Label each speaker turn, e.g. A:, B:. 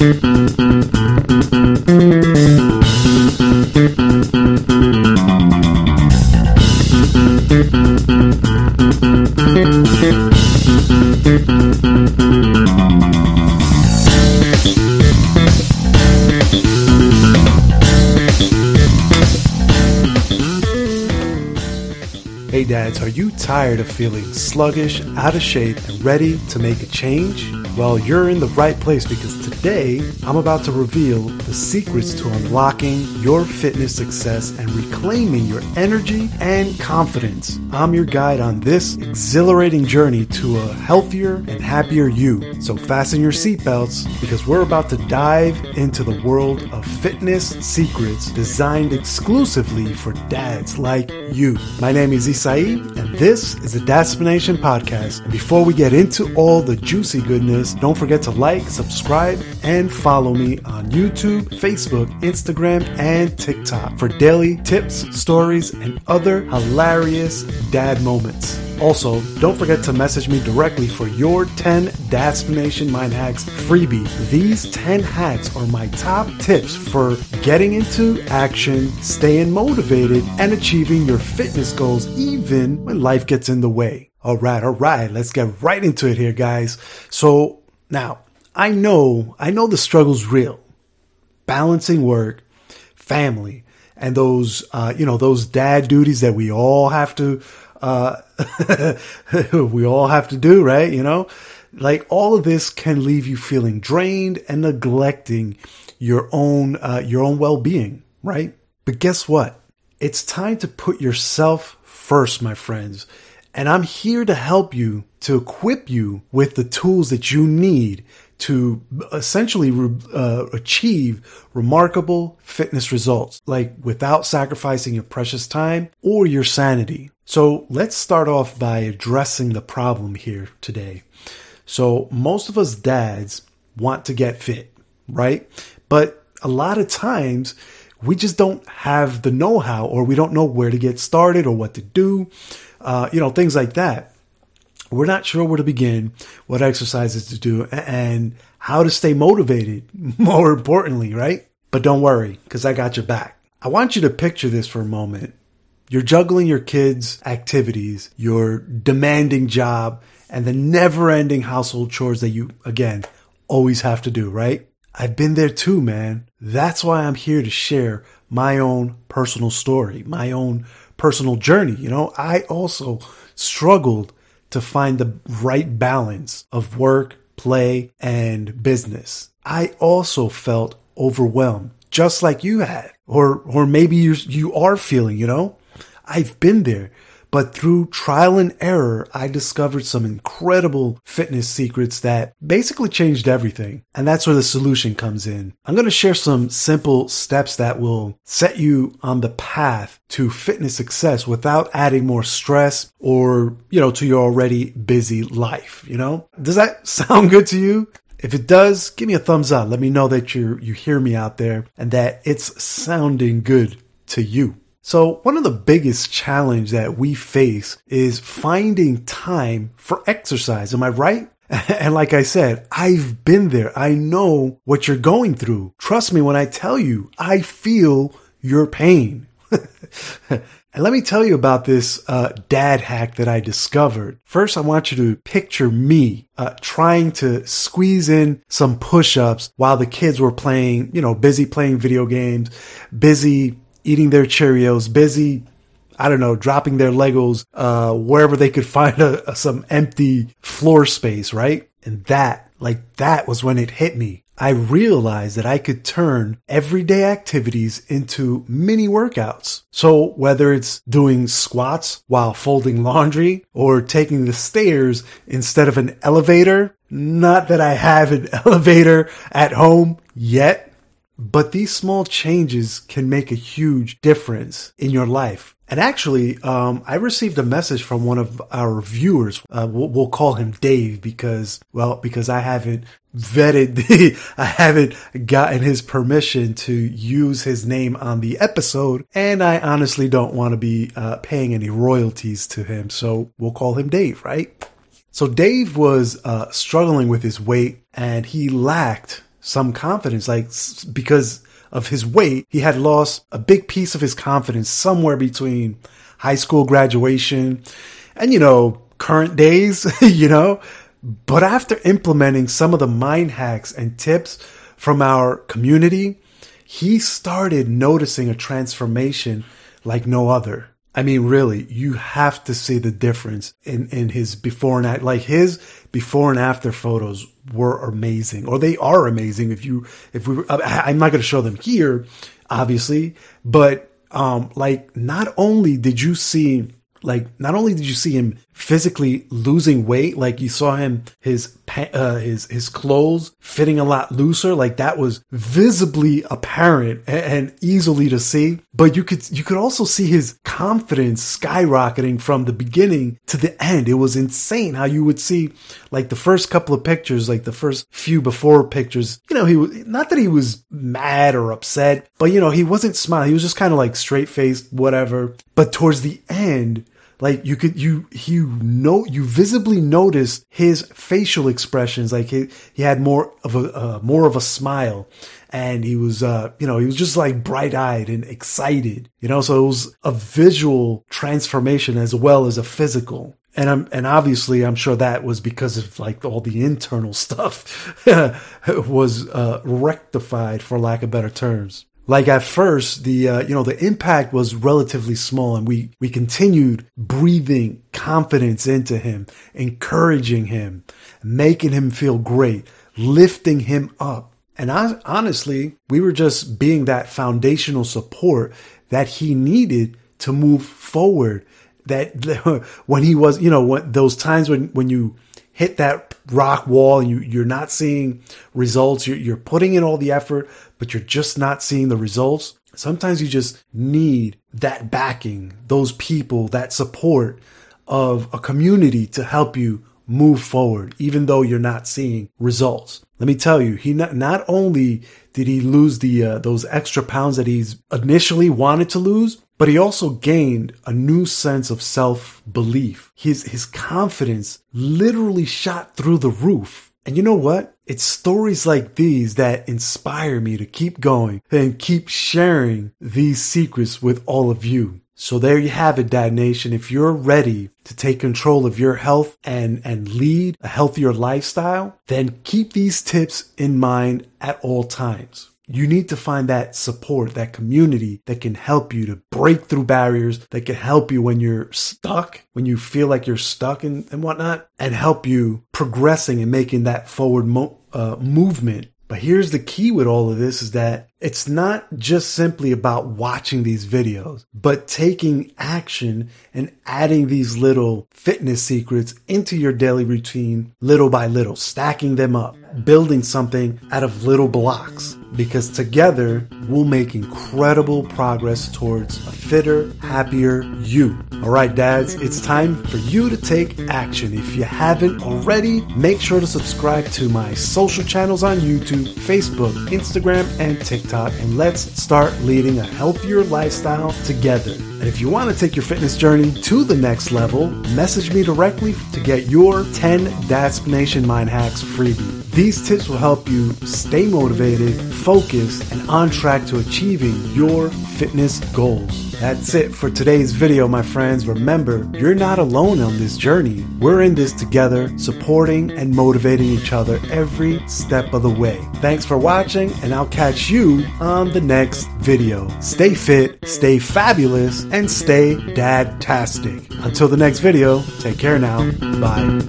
A: Thank you. Hey dads, are you tired of feeling sluggish, out of shape, and ready to make a change? Well, you're in the right place because today I'm about to reveal the secrets to unlocking your fitness success and reclaiming your energy and confidence. I'm your guide on this exhilarating journey to a healthier and happier you. So fasten your seatbelts because we're about to dive into the world of fitness secrets designed exclusively for dads like you. My name is Isai, and this is the Dadsplanation Podcast. And before we get into all the juicy goodness, don't forget to like, subscribe, and follow me on YouTube, Facebook, Instagram, and TikTok for daily tips, stories, and other hilarious dad moments. Also, don't forget to message me directly for your 10 Dadsplanation Mind Hacks freebie. These 10 hacks are my top tips for getting into action, staying motivated, and achieving your fitness goals even when life gets in the way. All right, all right, let's get right into it here, guys. So, now, I know, I know the struggle's real. Balancing work, family, and those, uh, you know, those dad duties that we all have to, uh, we all have to do, right? You know, like all of this can leave you feeling drained and neglecting your own, uh, your own well-being, right? But guess what? It's time to put yourself first, my friends. And I'm here to help you, to equip you with the tools that you need to essentially uh, achieve remarkable fitness results, like without sacrificing your precious time or your sanity. So let's start off by addressing the problem here today. So most of us dads want to get fit, right? But a lot of times we just don't have the know-how or we don't know where to get started or what to do, uh, you know, things like that we're not sure where to begin, what exercises to do, and how to stay motivated, more importantly, right? But don't worry, because I got your back. I want you to picture this for a moment. You're juggling your kids' activities, your demanding job, and the never ending household chores that you, again, always have to do, right? I've been there too, man. That's why I'm here to share my own personal story, my own personal journey. You know, I also struggled to find the right balance of work, play, and business. I also felt overwhelmed, just like you had, or, or maybe you, you are feeling, you know, I've been there. But through trial and error, I discovered some incredible fitness secrets that basically changed everything. And that's where the solution comes in. I'm going to share some simple steps that will set you on the path to fitness success without adding more stress or, you know, to your already busy life. You know, does that sound good to you? If it does, give me a thumbs up. Let me know that you you hear me out there and that it's sounding good to you. So one of the biggest challenge that we face is finding time for exercise. Am I right? And like I said, I've been there. I know what you're going through. Trust me when I tell you, I feel your pain. and let me tell you about this uh, dad hack that I discovered. First, I want you to picture me uh, trying to squeeze in some push-ups while the kids were playing, you know, busy playing video games, busy eating their Cheerios, busy, I don't know, dropping their Legos uh, wherever they could find a, a, some empty floor space, right? And that, like that was when it hit me. I realized that I could turn everyday activities into mini workouts. So whether it's doing squats while folding laundry or taking the stairs instead of an elevator, not that I have an elevator at home yet, but these small changes can make a huge difference in your life. And actually, um, I received a message from one of our viewers. Uh, we'll, we'll, call him Dave because, well, because I haven't vetted the, I haven't gotten his permission to use his name on the episode. And I honestly don't want to be uh, paying any royalties to him. So we'll call him Dave, right? So Dave was uh, struggling with his weight and he lacked some confidence, like because of his weight, he had lost a big piece of his confidence somewhere between high school graduation and, you know, current days, you know. But after implementing some of the mind hacks and tips from our community, he started noticing a transformation like no other. I mean, really, you have to see the difference in, in his before and after, like his before and after photos were amazing, or they are amazing. If you, if we, I'm not going to show them here, obviously, but, um, like not only did you see like not only did you see him physically losing weight like you saw him his uh, his his clothes fitting a lot looser like that was visibly apparent and, and easily to see. But you could you could also see his confidence skyrocketing from the beginning to the end. It was insane how you would see like the first couple of pictures like the first few before pictures. You know he was not that he was mad or upset but you know he wasn't smiling. He was just kind of like straight faced whatever. But towards the end like you could you you know you visibly noticed his facial expressions. Like he he had more of a uh, more of a smile. And he was uh you know he was just like bright-eyed and excited you know? So it was a visual transformation as well as a physical. And I'm, and obviously I'm sure that was because of like all the internal stuff was uh, rectified for lack of better terms like at first the uh, you know the impact was relatively small and we we continued breathing confidence into him encouraging him making him feel great lifting him up. And I, honestly we were just being that foundational support that he needed to move forward. That when he was you know when, those times when when you hit that rock wall and you, you're not seeing results. You're, you're putting in all the effort, but you're just not seeing the results. Sometimes you just need that backing, those people, that support of a community to help you move forward, even though you're not seeing results. Let me tell you, he not, not only did he lose the uh, those extra pounds that he's initially wanted to lose, but he also gained a new sense of self-belief. His, his confidence literally shot through the roof. And you know what? It's stories like these that inspire me to keep going and keep sharing these secrets with all of you. So there you have it, Dad Nation. If you're ready to take control of your health and, and lead a healthier lifestyle, then keep these tips in mind at all times you need to find that support, that community that can help you to break through barriers, that can help you when you're stuck, when you feel like you're stuck and, and whatnot, and help you progressing and making that forward mo- uh, movement. But here's the key with all of this is that it's not just simply about watching these videos, but taking action and adding these little fitness secrets into your daily routine little by little, stacking them up, building something out of little blocks. Because together we'll make incredible progress towards a fitter, happier you. All right, dads, it's time for you to take action. If you haven't already, make sure to subscribe to my social channels on YouTube, Facebook, Instagram, and TikTok and let's start leading a healthier lifestyle together. And if you want to take your fitness journey to the next level, message me directly to get your 10 Dadsplanation Mind Hacks freebie. These tips will help you stay motivated, focused, and on track to achieving your fitness goals. That's it for today's video, my friends. Remember, you're not alone on this journey. We're in this together, supporting and motivating each other every step of the way. Thanks for watching, and I'll catch you on the next video. Stay fit, stay fabulous, and stay dadtastic. Until the next video, take care now. Bye.